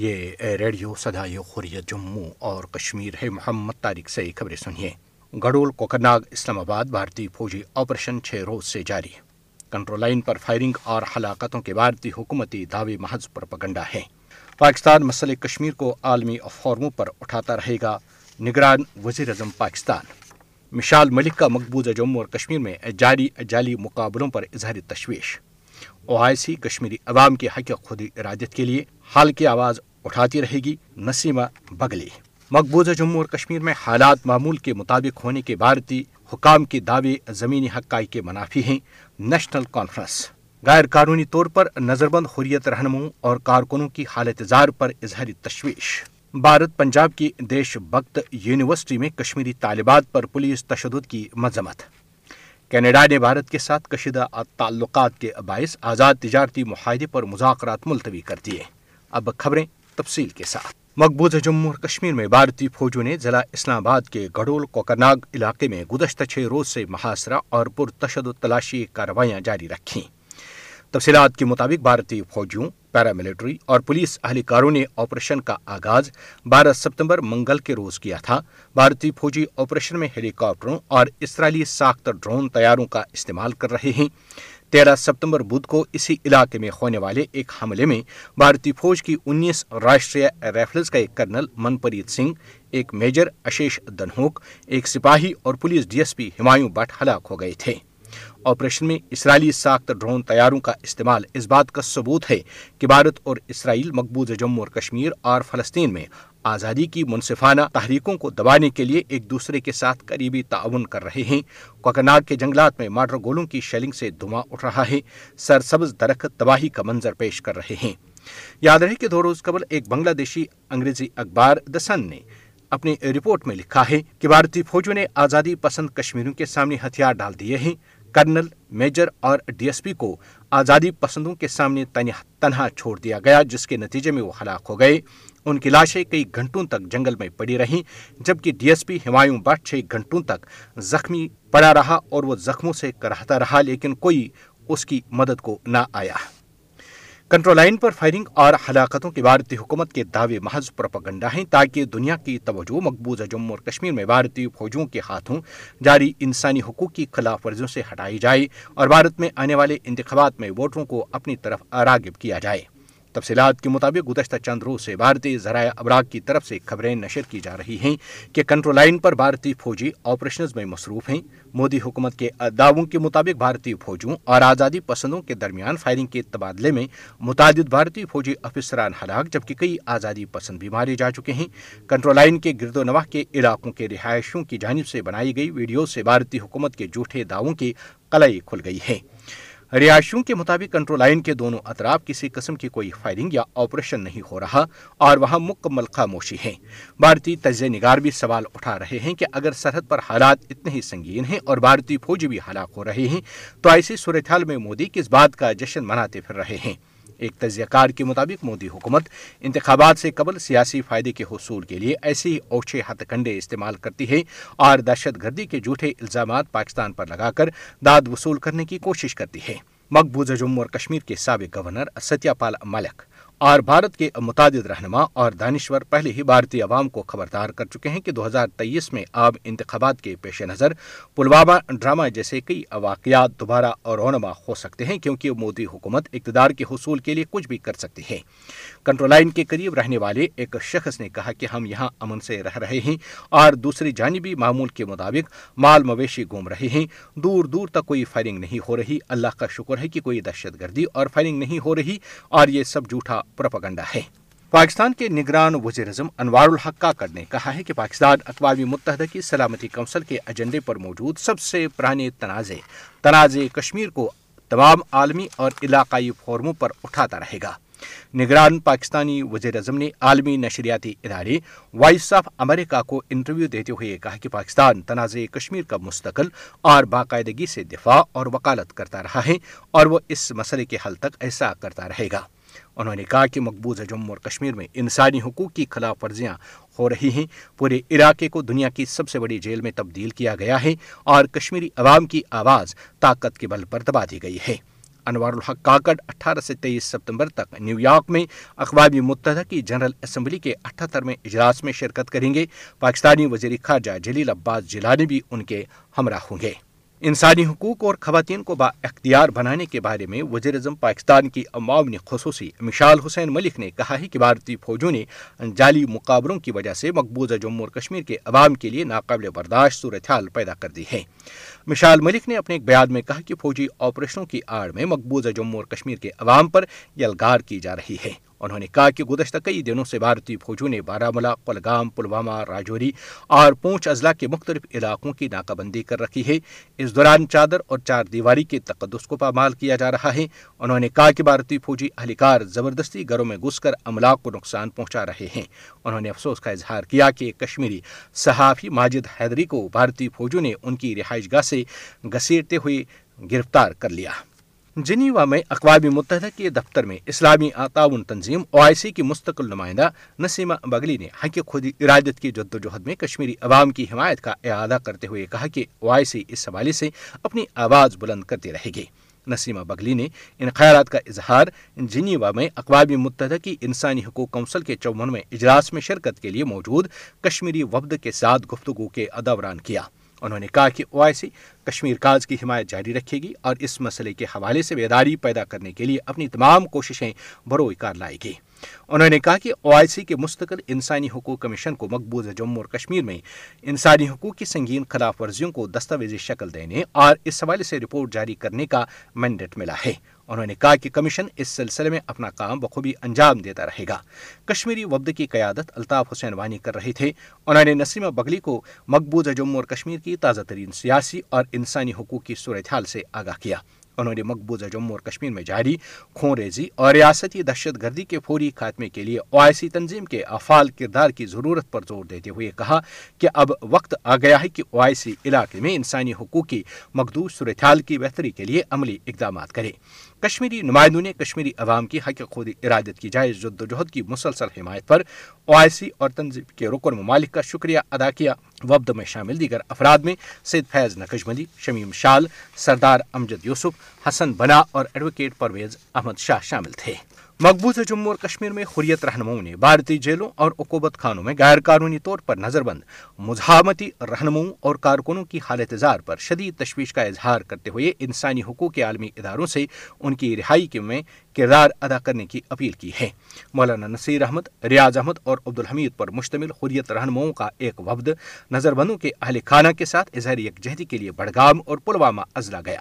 یہ ریڈیو سدائی خوریت جموں اور کشمیر ہے محمد طارق سے خبریں سنیے گڑول کوکرناگ اسلام آباد بھارتی فوجی آپریشن چھ روز سے جاری کنٹرول لائن پر فائرنگ اور ہلاکتوں کے بھارتی حکومتی دعوے محض پر پگنڈا ہے پاکستان مسئلے کشمیر کو عالمی فورموں پر اٹھاتا رہے گا نگران وزیر اعظم پاکستان مشال ملک کا مقبوضہ جموں اور کشمیر میں جاری جعلی مقابلوں پر اظہار تشویش او آئی سی کشمیری عوام کے حق خود ارادیت کے لیے حال کی آواز اٹھاتی رہے گی نسیمہ بگلی مقبوضہ جموں اور کشمیر میں حالات معمول کے مطابق ہونے کے بھارتی حکام کے دعوے زمینی حقائق کے منافی ہیں نیشنل کانفرنس غیر قانونی طور پر نظر بند حریت رہنماؤں اور کارکنوں کی حالت زار پر اظہار تشویش بھارت پنجاب کی دیش بخت یونیورسٹی میں کشمیری طالبات پر پولیس تشدد کی مذمت کینیڈا نے بھارت کے ساتھ کشیدہ تعلقات کے باعث آزاد تجارتی معاہدے پر مذاکرات ملتوی کر دیے اب خبریں تفصیل کے ساتھ مقبوضہ جموں اور کشمیر میں بھارتی فوجوں نے ضلع اسلام آباد کے گڑول کوکرناگ علاقے میں گزشتہ چھ روز سے محاصرہ اور پرتشدد تلاشی کارروائیاں جاری رکھیں تفصیلات کے مطابق بھارتی فوجیوں پیراملٹری اور پولیس اہلکاروں نے آپریشن کا آغاز بارہ ستمبر منگل کے روز کیا تھا بھارتی فوجی آپریشن میں ہیلی کاپٹروں اور اسرائیلی ساخت ڈرون تیاروں کا استعمال کر رہے ہیں تیرہ ستمبر بدھ کو اسی علاقے میں ہونے والے ایک حملے میں بھارتی فوج کی انیس ریفلز کا ایک کرنل منپریت سنگھ ایک میجر اشیش دنہوک ایک سپاہی اور police D S P Humayun Bhat ہلاک ہو گئے تھے آپریشن میں اسرائیلی ساخت ڈرون تیاروں کا استعمال اس بات کا ثبوت ہے کہ بھارت اور اسرائیل مقبوض جموں اور کشمیر اور فلسطین میں آزادی کی منصفانہ تحریکوں کو دبانے کے لیے ایک دوسرے کے ساتھ قریبی تعاون کر رہے ہیں کوکناگ کے جنگلات میں مارٹر گولوں کی شیلنگ سے دھواں اٹھ رہا ہے سر سبز درخت تباہی کا منظر پیش کر رہے ہیں یاد رہے کہ دو روز قبل ایک بنگلہ دیشی انگریزی اخبار دسن نے اپنی رپورٹ میں لکھا ہے کہ بھارتی فوجوں نے آزادی پسند کشمیروں کے سامنے ہتھیار ڈال دیے ہیں کرنل میجر اور ڈی ایس پی کو آزادی پسندوں کے سامنے تنہا چھوڑ دیا گیا جس کے نتیجے میں وہ ہلاک ہو گئے ان کی لاشیں کئی گھنٹوں تک جنگل میں پڑی رہیں جبکہ D S P Humayun Bhat چھ گھنٹوں تک زخمی پڑا رہا اور وہ زخموں سے کراہتا رہا لیکن کوئی اس کی مدد کو نہ آیا کنٹرول لائن پر فائرنگ اور ہلاکتوں کی بھارتی حکومت کے دعوے محض پروپگنڈا ہیں تاکہ دنیا کی توجہ مقبوضہ جموں اور کشمیر میں بھارتی فوجوں کے ہاتھوں جاری انسانی حقوق کی خلاف ورزیوں سے ہٹائی جائے اور بھارت میں آنے والے انتخابات میں ووٹروں کو اپنی طرف راغب کیا جائے تفصیلات کے مطابق گزشتہ چند روز سے بھارتی ذرائع ابراغ کی طرف سے خبریں نشر کی جا رہی ہیں کہ کنٹرول لائن پر بھارتی فوجی آپریشنز میں مصروف ہیں مودی حکومت کے دعووں کے مطابق بھارتی فوجوں اور آزادی پسندوں کے درمیان فائرنگ کے تبادلے میں متعدد بھارتی فوجی افسران ہلاک جبکہ کئی آزادی پسند بھی مارے جا چکے ہیں کنٹرول لائن کے گرد و نواح کے علاقوں کے رہائشوں کی جانب سے بنائی گئی ویڈیو سے بھارتی حکومت کے جھوٹے دعووں کی کلائی کھل گئی ہیں رہائشیوں کے مطابق کنٹرول لائن کے دونوں اطراف کسی قسم کی کوئی فائرنگ یا آپریشن نہیں ہو رہا اور وہاں مکمل خاموشی ہیں بھارتی تجزیہ نگار بھی سوال اٹھا رہے ہیں کہ اگر سرحد پر حالات اتنے ہی سنگین ہیں اور بھارتی فوج بھی ہلاک ہو رہے ہیں تو ایسی صورتحال میں مودی کس بات کا جشن مناتے پھر رہے ہیں ایک تجزیہ کار کے مطابق مودی حکومت انتخابات سے قبل سیاسی فائدے کے حصول کے لیے ایسے ہی اوچھے ہتھ کنڈے استعمال کرتی ہے اور دہشت گردی کے جھوٹے الزامات پاکستان پر لگا کر داد وصول کرنے کی کوشش کرتی ہے مقبوضہ جموں اور کشمیر کے سابق گورنر ستیہ پال ملک اور بھارت کے متعدد رہنما اور دانشور پہلے ہی بھارتی عوام کو خبردار کر چکے ہیں کہ دو ہزار تیئیس میں آب انتخابات کے پیش نظر پلوامہ ڈرامہ جیسے کئی واقعات دوبارہ اور رونما ہو سکتے ہیں کیونکہ مودی حکومت اقتدار کے حصول کے لیے کچھ بھی کر سکتی ہے کنٹرول لائن کے قریب رہنے والے ایک شخص نے کہا کہ ہم یہاں امن سے رہ رہے ہیں اور دوسری جانبی معمول کے مطابق مال مویشی گھوم رہے ہیں دور دور تک کوئی فائرنگ نہیں ہو رہی اللہ کا شکر ہے کہ کوئی دہشت گردی اور فائرنگ نہیں ہو رہی اور یہ سب جھوٹا پروپگنڈا ہے پاکستان کے نگران وزیر اعظم انوار کر نے کہا ہے کہ پاکستان اقوام متحدہ کی سلامتی کونسل کے ایجنڈے پر موجود سب سے پرانے تنازع تنازع کشمیر کو تمام عالمی اور علاقائی فورموں پر اٹھاتا رہے گا نگران پاکستانی وزیر اعظم نے عالمی نشریاتی ادارے وائس آف امریکہ کو انٹرویو دیتے ہوئے کہا کہ پاکستان تنازع کشمیر کا مستقل اور باقاعدگی سے دفاع اور وکالت کرتا رہا ہے اور وہ اس مسئلے کے حل تک ایسا کرتا رہے گا انہوں نے کہا کہ مقبوضہ جموں اور کشمیر میں انسانی حقوق کی خلاف ورزیاں ہو رہی ہیں پورے علاقے کو دنیا کی سب سے بڑی جیل میں تبدیل کیا گیا ہے اور کشمیری عوام کی آواز طاقت کے بل پر دبا دی گئی ہے انوار الحق کاکڑ اٹھارہ سے تیئیس ستمبر تک نیو یارک میں اقوام متحدہ کی جنرل اسمبلی کے اٹھہترویں اجلاس میں شرکت کریں گے پاکستانی وزیر خارجہ جلیل عباس جیلانی بھی ان کے ہمراہ ہوں گے انسانی حقوق اور خواتین کو با اختیار بنانے کے بارے میں وزیر اعظم پاکستان کی عماون خصوصی مشال حسین ملک نے کہا ہے کہ بھارتی فوجوں نے جعلی مقابروں کی وجہ سے مقبوضہ جموں اور کشمیر کے عوام کے لیے ناقابل برداشت صورتحال پیدا کر دی ہے مشال ملک نے اپنے ایک بیان میں کہا کہ فوجی آپریشنوں کی آڑ میں مقبوضہ جموں اور کشمیر کے عوام پر یلگار کی جا رہی ہے انہوں نے کہا کہ گزشتہ کئی دنوں سے بھارتی فوجوں نے ملا کلگام پلوامہ راجوری اور پونچھ اضلاع کے مختلف علاقوں کی ناکہ بندی کر رکھی ہے اس دوران چادر اور چار دیواری کے تقدس کو پامال کیا جا رہا ہے انہوں نے کہا کہ بھارتی فوجی اہلکار زبردستی گھروں میں گھس کر املاک کو نقصان پہنچا رہے ہیں انہوں نے افسوس کا اظہار کیا کہ کشمیری صحافی ماجد حیدری کو بھارتی فوجوں نے ان کی رہائش گاہ سے گھسیٹتے ہوئے گرفتار کر لیا جنیوا میں اقوام متحدہ کے دفتر میں اسلامی تعاون تنظیم او آئی سی کی مستقل نمائندہ نسیمہ بگلی نے حق خود ارادت کی جد و جہد میں کشمیری عوام کی حمایت کا اعادہ کرتے ہوئے کہا کہ او آئی سی اس حوالے سے اپنی آواز بلند کرتے رہے گی نسیمہ بگلی نے ان خیالات کا اظہار جنیوا میں اقوام متحدہ کی انسانی حقوق کونسل کے چونوے اجلاس میں شرکت کے لیے موجود کشمیری وفد کے ساتھ گفتگو کے دوران کیا انہوں نے کہا کہ او آئی سی کشمیر کاز کی حمایت جاری رکھے گی اور اس مسئلے کے حوالے سے بیداری پیدا کرنے کے لیے اپنی تمام کوششیں بروئی کار لائے گی انہوں نے کہا کہ او آئی سی کے مستقل انسانی حقوق کمیشن کو مقبوض جموں اور کشمیر میں انسانی حقوق کی سنگین خلاف ورزیوں کو دستاویزی شکل دینے اور اس حوالے سے رپورٹ جاری کرنے کا مینڈیٹ ملا ہے انہوں نے کہا کہ کمیشن اس سلسلے میں اپنا کام بخوبی انجام دیتا رہے گا کشمیری وبد کی قیادت الطاف حسین وانی کر رہے تھے انہوں نے نسیمہ بگلی کو مقبوضہ جموں اور کشمیر کی تازہ ترین سیاسی اور انسانی حقوق کی صورتحال سے آگاہ کیا انہوں نے مقبوضہ جموں اور کشمیر میں جاری خون ریزی اور ریاستی دہشت گردی کے فوری خاتمے کے لیے او آئی سی تنظیم کے افعال کردار کی ضرورت پر زور دیتے ہوئے کہا کہ اب وقت آ گیا ہے کہ او آئی سی علاقے میں انسانی حقوق کی مقدوس صورتحال کی بہتری کے لیے عملی اقدامات کرے کشمیری نمائندوں نے کشمیری عوام کی حق خود ارادت کی جائز جدوجہد کی مسلسل حمایت پر او آئی سی اور تنظیم کے رکن ممالک کا شکریہ ادا کیا وبد میں شامل دیگر افراد میں سید فیض نقش ملی شمیم شال سردار امجد یوسف حسن بنا اور ایڈوکیٹ پرویز احمد شاہ شامل تھے مقبوض جموں اور کشمیر میں حریت رہنماؤں نے بھارتی جیلوں اور اکوبت خانوں میں غیر قانونی طور پر نظر بند مزاحمتی رہنماؤں اور کارکنوں کی حالت زار پر شدید تشویش کا اظہار کرتے ہوئے انسانی حقوق کے عالمی اداروں سے ان کی رہائی کے میں کردار ادا کرنے کی اپیل کی ہے مولانا نصیر احمد ریاض احمد اور عبد الحمید پر مشتمل حریت رہنماؤں کا ایک وفد نظر بندوں کے اہل خانہ کے ساتھ اظہار یکجہتی کے لیے بڑگام اور پلوامہ ازلا گیا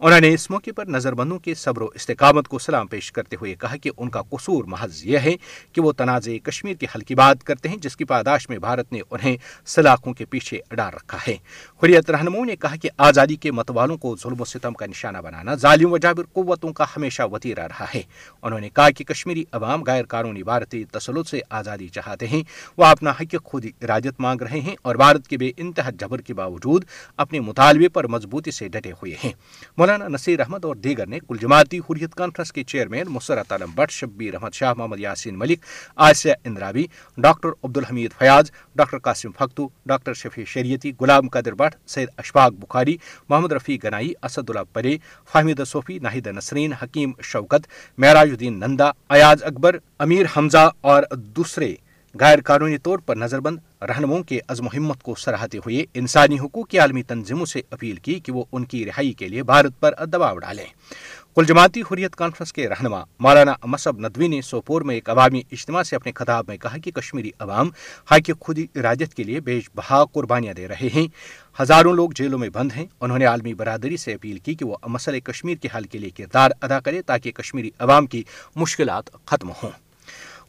انہوں نے اس موقع پر نظر بندوں کے صبر و استقامت کو سلام پیش کرتے ہوئے کہا کہ ان کا قصور محض یہ ہے کہ وہ تنازع کشمیر کے حل کی بات کرتے ہیں جس کی پاداش میں بھارت نے انہیں سلاخوں کے پیچھے اڈار رکھا ہے حریت رہنماؤں نے کہا کہ آزادی کے متوالوں کو ظلم و ستم کا نشانہ بنانا ظالم و جابر قوتوں کا ہمیشہ وطیرہ رہا ہے انہوں نے کہا کہ کشمیری عوام غیر قانونی بھارتی تسلط سے آزادی چاہتے ہیں وہ اپنا حق خود اراجت مانگ رہے ہیں اور بھارت کے بے انتہا جبر کے باوجود اپنے مطالبے پر مضبوطی سے ڈٹے ہوئے ہیں مولانا نصیر احمد اور دیگر نے کل جماعتی حریت کانفرنس کے chairman Masarat Alam Bhat Shabir Ahmad Shah Mohammad Yasin Malik Asiya Andrabi doctor Abdul Hamid Fayaz doctor Qasim Fakhtoo doctor Shafi Shariati Ghulam Qadir Bhat Syed Ashfaq Bukhari Mohammad Rafi Ganai Asadullah Pala Fahmeed Sofi Naheed Nasreen Hakeem Shaukat Meraj الدین نندا ایاز اکبر امیر حمزہ اور دوسرے غیر قانونی طور پر نظر بند رہنماؤں کے عزم و ہمت کو سراہتے ہوئے انسانی حقوق کی عالمی تنظیموں سے اپیل کی کہ وہ ان کی رہائی کے لیے بھارت پر دباؤ ڈالیں کل جماعتی حریت کانفرنس کے رہنما مولانا مصب ندوی نے سوپور میں ایک عوامی اجتماع سے اپنے خطاب میں کہا کہ کشمیری عوام حاکی خودی ارادیت کے لیے بیش بہا قربانیاں دے رہے ہیں ہزاروں لوگ جیلوں میں بند ہیں انہوں نے عالمی برادری سے اپیل کی کہ وہ مسئلہ کشمیر کے حل کے لیے کردار ادا کرے تاکہ کشمیری عوام کی مشکلات ختم ہوں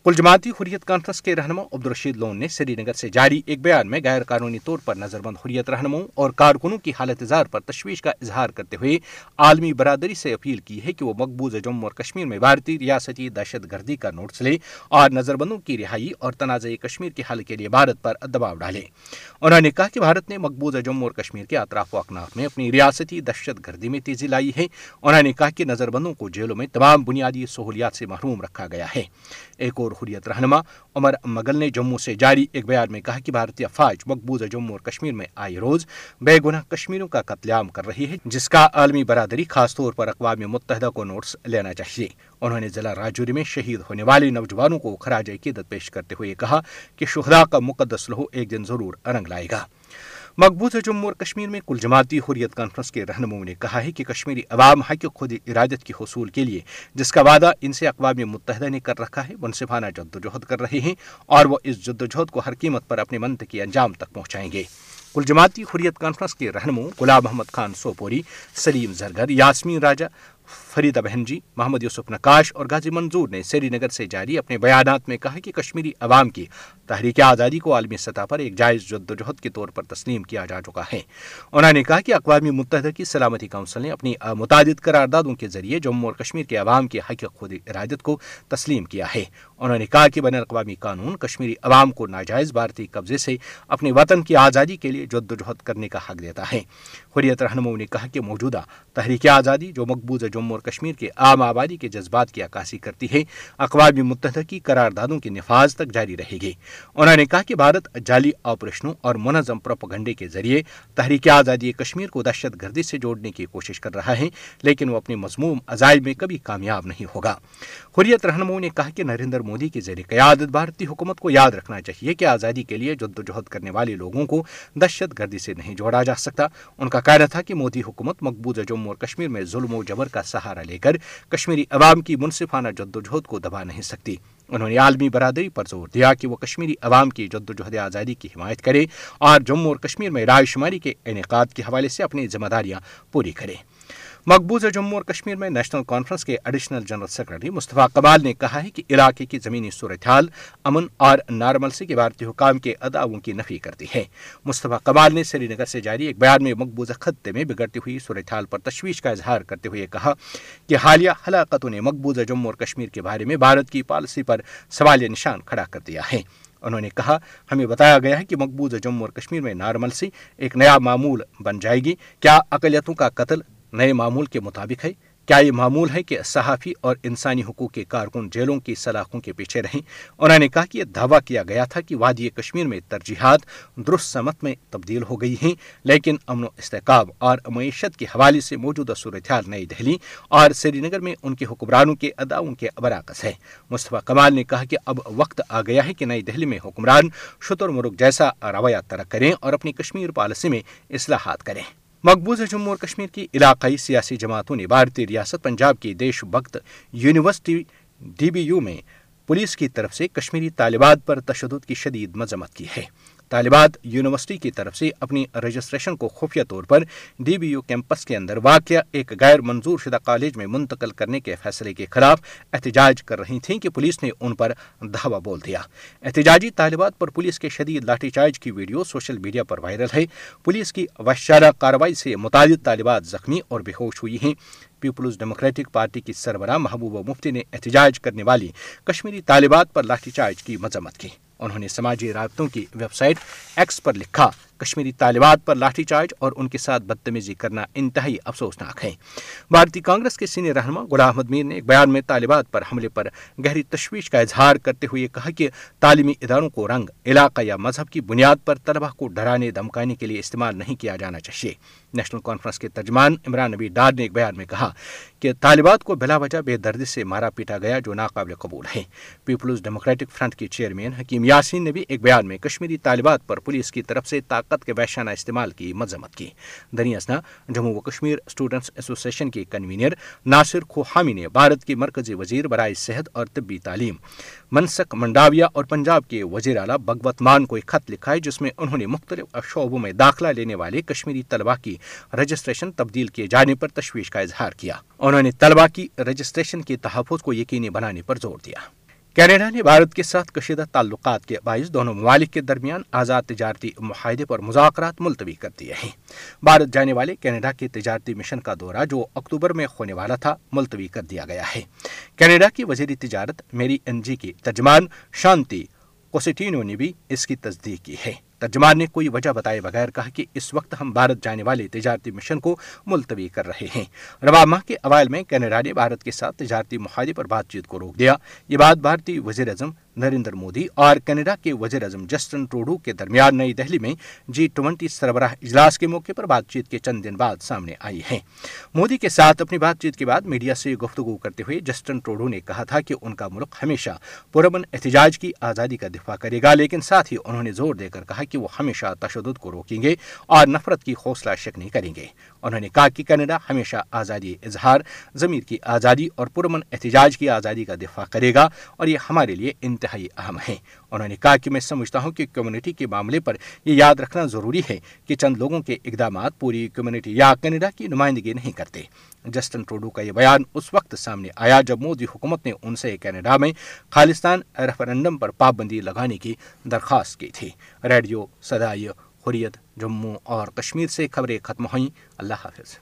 کل جماعتی حریت کانفرنس کے رہنما عبدالرشید لون نے سری نگر سے جاری ایک بیان میں غیر قانونی طور پر نظر بند حریت رہنماؤں اور کارکنوں کی حالت اظہار پر تشویش کا اظہار کرتے ہوئے عالمی برادری سے اپیل کی ہے کہ وہ مقبوض جموں اور کشمیر میں بھارتی ریاستی دہشت گردی کا نوٹس لے اور نظر بندوں کی رہائی اور تنازع کشمیر کے حل کے لیے بھارت پر دباؤ ڈالے انہوں نے کہا کہ بھارت نے مقبوض جموں اور کشمیر کے اطراف و اکناف میں اپنی ریاستی دہشت گردی میں تیزی لائی ہے انہوں نے کہا کہ نظر بندوں کو جیلوں میں تمام بنیادی سہولیات سے محروم رکھا گیا ہے ایک اور اور حریت رہنما عمر مغل نے جموں سے جاری ایک بیان میں کہا کہ بھارتی افواج مقبوضہ جموں اور کشمیر میں آئے روز بے گناہ کشمیروں کا قتل عام کر رہی ہے جس کا عالمی برادری خاص طور پر اقوام متحدہ کو نوٹس لینا چاہیے انہوں نے ضلع راجوری میں شہید ہونے والے نوجوانوں کو خراج عقیدت پیش کرتے ہوئے کہا کہ شہدا کا مقدس لہو ایک دن ضرور رنگ لائے گا مقبوضہ جموں اور کشمیر میں کل جماعتی حریت کانفرنس کے رہنماؤں نے کہا ہے کہ کشمیری عوام حق خود ارادت کے حصول کے لیے جس کا وعدہ ان سے اقوام متحدہ نے کر رکھا ہے منصفانہ جد کر رہے ہیں اور وہ اس جد وجہد کو ہر قیمت پر اپنے کے انجام تک پہنچائیں گے کل جماعتی حریت کانفرنس کے رہنماؤں غلام محمد خان سوپوری سلیم زرگر یاسمین راجہ فریدہ بہن جی محمد یوسف نقاش اور غازی منظور نے سری نگر سے جاری اپنے بیانات میں کہا کہ کشمیری عوام کی تحریک آزادی کو عالمی سطح پر ایک جائز جہد کے طور پر تسلیم کیا جا چکا ہے انہوں نے نے کہا کہ اقوام متحدہ کی سلامتی اپنی متعدد قراردادوں کے ذریعے جموں اور کشمیر کے عوام کے ارادت کو تسلیم کیا ہے انہوں نے کہا کہ بین الاقوامی قانون کشمیری عوام کو ناجائز بھارتی قبضے سے اپنے وطن کی آزادی کے لیے جد و جہد کرنے کا حق دیتا ہے حریت نے کہا کہ موجودہ تحریک آزادی جو جموں جموں اور کشمیر کے عام آبادی کے جذبات کی عکاسی کرتی ہے اقوام متحدہ کی قراردادوں کے نفاذ تک جاری رہے گی انہوں نے کہا کہ بھارت جعلی آپریشنوں اور منظم پروپگنڈے کے ذریعے تحریک آزادی کشمیر کو دہشت گردی سے جوڑنے کی کوشش کر رہا ہے لیکن وہ اپنے مضموم عزائل میں کبھی کامیاب نہیں ہوگا حریت رہنما نے کہا کہ نریندر مودی کی زیر قیادت بھارتی حکومت کو یاد رکھنا چاہیے کہ آزادی کے لیے جد و جہد کرنے والے لوگوں کو دہشت گردی سے نہیں جوڑا جا سکتا ان کا کہنا تھا کہ مودی حکومت مقبوضہ جموں اور کشمیر میں ظلم و جبر کا سہارا لے کر کشمیری عوام کی منصفانہ جدوجہد کو دبا نہیں سکتی انہوں نے عالمی برادری پر زور دیا کہ وہ کشمیری عوام کی جد و جہد آزادی کی حمایت کرے اور جموں اور کشمیر میں رائے شماری کے انعقاد کے حوالے سے اپنی ذمہ داریاں پوری کریں مقبوضہ جموں اور کشمیر میں نیشنل کانفرنس کے ایڈیشنل جنرل سیکرٹری مصطفیٰ قبال نے کہا ہے کہ علاقے کی زمینی صورتحال امن اور نارملسی کے بھارتی حکام کے اداؤں کی نفی کرتی ہے مصطفیٰ قبال نے سری نگر سے جاری ایک بیان میں مقبوضہ خطے میں بگڑتی ہوئی صورتحال پر تشویش کا اظہار کرتے ہوئے کہا کہ حالیہ ہلاکتوں نے مقبوضہ جموں اور کشمیر کے بارے میں بھارت کی پالیسی پر سوال نشان کھڑا کر دیا ہے انہوں نے کہا ہمیں بتایا گیا ہے کہ مقبوضہ جموں اور کشمیر میں نارملسی ایک نیا معمول بن جائے گی کیا اقلیتوں کا قتل نئے معمول کے مطابق ہے کیا یہ معمول ہے کہ صحافی اور انسانی حقوق کے کارکن جیلوں کی سلاخوں کے پیچھے رہیں انہوں نے کہا کہ یہ دعویٰ کیا گیا تھا کہ وادی کشمیر میں ترجیحات درست سمت میں تبدیل ہو گئی ہیں لیکن امن و استحکاب اور معیشت کے حوالے سے موجودہ صورتحال نئی دہلی اور سری نگر میں ان کے حکمرانوں کے اداؤں کے برعکس ہے مصطفیٰ کمال نے کہا کہ اب وقت آ گیا ہے کہ نئی دہلی میں حکمران شتر مرغ جیسا رویہ ترک کریں اور اپنی کشمیر پالیسی میں اصلاحات کریں مقبوضہ جموں اور کشمیر کی علاقائی سیاسی جماعتوں نے بھارتی ریاست پنجاب کی Desh Bhakt university D B U میں پولیس کی طرف سے کشمیری طالبات پر تشدد کی شدید مذمت کی ہے طالبات یونیورسٹی کی طرف سے اپنی رجسٹریشن کو خفیہ طور پر ڈی بی یو کیمپس کے اندر واقع ایک غیر منظور شدہ کالج میں منتقل کرنے کے فیصلے کے خلاف احتجاج کر رہی تھیں کہ پولیس نے ان پر دھاوا بول دیا احتجاجی طالبات پر پولیس کے شدید لاٹھی چارج کی ویڈیو سوشل میڈیا پر وائرل ہے پولیس کی وحشارہ کارروائی سے متعدد طالبات زخمی اور بے ہوش ہوئی ہیں پیپلز ڈیموکریٹک پارٹی کی سربراہ محبوبہ مفتی نے احتجاج کرنے والی کشمیری طالبات پر لاٹھی چارج کی مذمت کی انہوں نے سماجی رابطوں کی ویب سائٹ ایکس پر لکھا کشمیری طالبات پر لاٹھی چارج اور ان کے ساتھ بدتمیزی کرنا انتہائی افسوسناک ہے بھارتی کانگریس کے سینئر رہنما غلام احمد میر نے ایک بیان میں طالبات پر حملے پر گہری تشویش کا اظہار کرتے ہوئے کہا کہ تعلیمی اداروں کو رنگ علاقہ یا مذہب کی بنیاد پر طلبہ کو ڈرانے دمکانے کے لیے استعمال نہیں کیا جانا چاہیے نیشنل کانفرنس کے ترجمان عمران نبی ڈار نے ایک بیان میں کہا کہ طالبات کو بلا وجہ بے دردی سے مارا پیٹا گیا جو ناقابل قبول ہے پیپلز ڈیموکریٹک فرنٹ کے چیئرمین حکیم یاسین نے بھی ایک بیان میں کشمیری طالبات پر پولیس کی طرف سے طاقت شفقت کے وحشانہ استعمال کی مذمت کی دنیا اسنا جموں و کشمیر اسٹوڈنٹس ایسوسیشن کے کنوینر ناصر خوحامی نے بھارت کے مرکزی وزیر برائے صحت اور طبی تعلیم منسک منڈاویا اور پنجاب کے وزیر اعلیٰ بھگوت مان کو ایک خط لکھا ہے جس میں انہوں نے مختلف شعبوں میں داخلہ لینے والے کشمیری طلباء کی رجسٹریشن تبدیل کیے جانے پر تشویش کا اظہار کیا انہوں نے طلباء کی رجسٹریشن کے تحفظ کو یقینی بنانے پر زور دیا کینیڈا نے بھارت کے ساتھ کشیدہ تعلقات کے باعث دونوں ممالک کے درمیان آزاد تجارتی معاہدے پر مذاکرات ملتوی کر دیے ہیں بھارت جانے والے کینیڈا کے تجارتی مشن کا دورہ جو اکتوبر میں ہونے والا تھا ملتوی کر دیا گیا ہے کینیڈا کی وزیر تجارت میری این جی کی ترجمان شانتی نے بھی اس کی تصدیق کی ہے ترجمان نے کوئی وجہ بتائے بغیر کہا کہ اس وقت ہم بھارت جانے والے تجارتی مشن کو ملتوی کر رہے ہیں ماہ کے اوائل میں کینیڈا نے بھارت کے ساتھ تجارتی معاہدے پر بات چیت کو روک دیا یہ بات بھارتی وزیر اعظم نریندر مودی اور کینیڈا کے وزیر اعظم جسٹن ٹروڈو کے درمیان نئی دہلی میں جی ٹوینٹی سربراہ اجلاس کے موقع پر بات چیت کے چند دن بعد سامنے آئی ہیں مودی کے ساتھ اپنی بات چیت کے بعد میڈیا سے گفتگو کرتے ہوئے جسٹن ٹروڈو نے کہا تھا کہ ان کا ملک ہمیشہ پرمن احتجاج کی آزادی کا دفاع کرے گا لیکن ساتھ ہی انہوں نے زور دے کر کہا کہ وہ ہمیشہ تشدد کو روکیں گے اور نفرت کی حوصلہ شکنی کریں گے انہوں نے کہا کہ کینیڈا ہمیشہ آزادی اظہار ضمیر کی آزادی اور پرمن احتجاج کی آزادی کا دفاع کرے گا اور یہ ہمارے لیے انتہائی اہم ہے انہوں نے کہا کہ میں سمجھتا ہوں کہ کمیونٹی کے معاملے پر یہ یاد رکھنا ضروری ہے کہ چند لوگوں کے اقدامات پوری کمیونٹی یا کینیڈا کی نمائندگی نہیں کرتے جسٹن ٹروڈو کا یہ بیان اس وقت سامنے آیا جب مودی حکومت نے ان سے کینیڈا میں خالستان ریفرنڈم پر پابندی لگانے کی درخواست کی تھی ریڈیو ریڈیو حریت جموں اور کشمیر سے خبریں ختم ہوئیں اللہ حافظ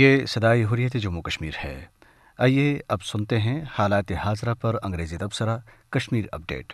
یہ سدائی حریت جموں کشمیر ہے آئیے اب سنتے ہیں حالات حاضرہ پر انگریزی تبصرہ Kashmir update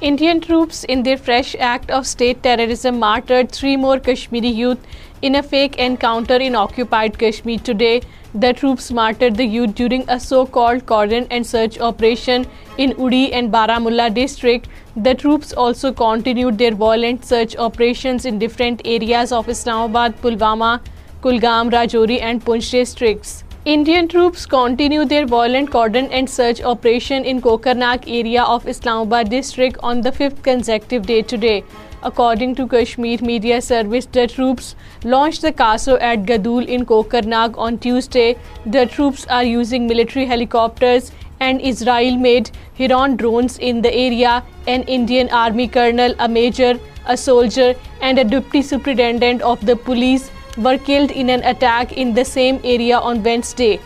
Indian troops, in their fresh act of state terrorism, martyred 3 more Kashmiri youth in a fake encounter in occupied Kashmir today. The troops martyred the youth during a so-called cordon and search operation in Uri and Baramulla district. The troops also continued their violent search operations in different areas of Islamabad, Pulwama, Kulgam, Rajouri and Poonch districts. Indian troops continue their violent cordon and search operation in Kokarnag area of Islamabad district on the 5th consecutive day today. According to Kashmir Media Service, the troops launched the Kaso at Gadul in Kokarnag on Tuesday. The troops are using military helicopters and Israel-made Hiron drones in the area. An Indian Army colonel, a major, a soldier and a deputy superintendent of the police were killed in an attack in the same area on Wednesday.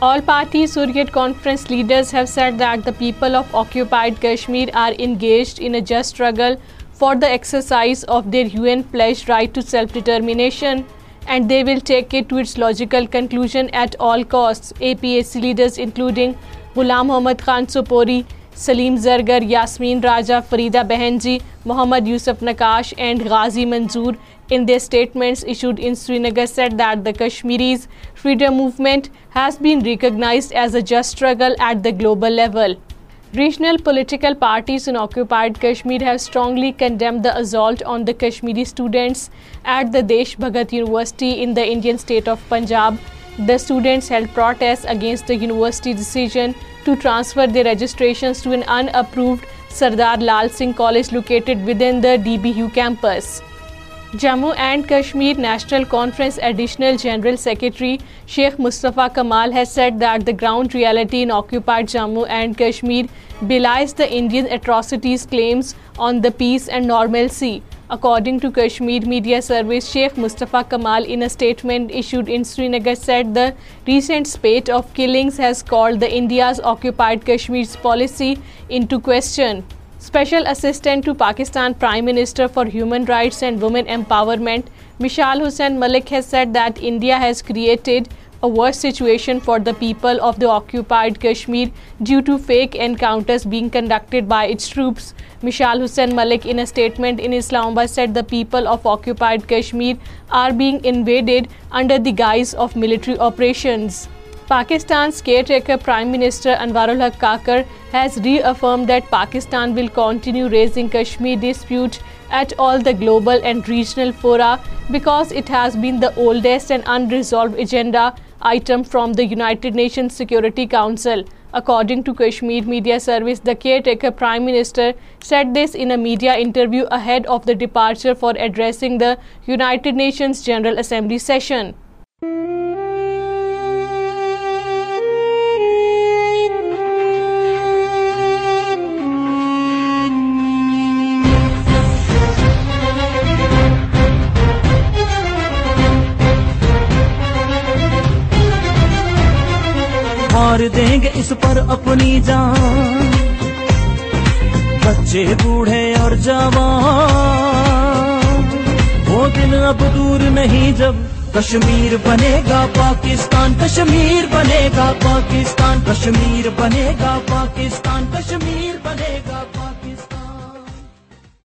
All-party Suryat Conference leaders have said that the people of occupied Kashmir are engaged in a just struggle for the exercise of their UN-pledged right to self-determination, and they will take it to its logical conclusion at all costs. APAC leaders including Ghulam Mohammad Khan Sopori, Saleem Zargar Yasmeen Raja Farida بہن ji Mohammad Yousuf Naqash and Ghazi Manzoor in the statements issued in Srinagar said that the Kashmiris freedom movement has been recognised as a just struggle at the global level regional political parties in occupied Kashmir have strongly condemn the assault on the Kashmiri students at the Desh Bhagat university in the Indian state of Punjab The students held protests against the university decision to transfer their registrations to an unapproved Sardar Lal Singh College located within the DBU campus. Jammu and Kashmir National Conference Additional General Secretary Sheikh Mustafa Kamal has said that the ground reality in occupied Jammu and Kashmir belies the Indian atrocities claims on the peace and normalcy. According to Kashmir Media Service, Sheikh Mustafa Kamal, in a statement issued in Srinagar, said the recent spate of killings has called the India's occupied Kashmir's policy into question. Special Assistant to Pakistan Prime Minister for Human Rights and Women Empowerment, Mishal Hussain Malik, has said that India has created worst situation for the people of the occupied Kashmir due to fake encounters conducted Hussain Malik in a statement in Islamabad people of occupied Kashmir the guys آفٹریشنز Pakistan steer prime minister Anwaar ul Kakar has reef Pakistan will continue raising Kashmir dispute at all the global and regional fora because it has be oldest and انز agenda item from the United Nations Security Council. According to Kashmir Media Service, the caretaker Prime Minister said this in a media interview ahead of the departure for addressing the United Nations General Assembly session. پر اپنی جان بچے بوڑھے اور جوان وہ دن اب دور نہیں جب کشمیر بنے گا پاکستان کشمیر بنے گا پاکستان کشمیر بنے گا پاکستان کشمیر بنے گا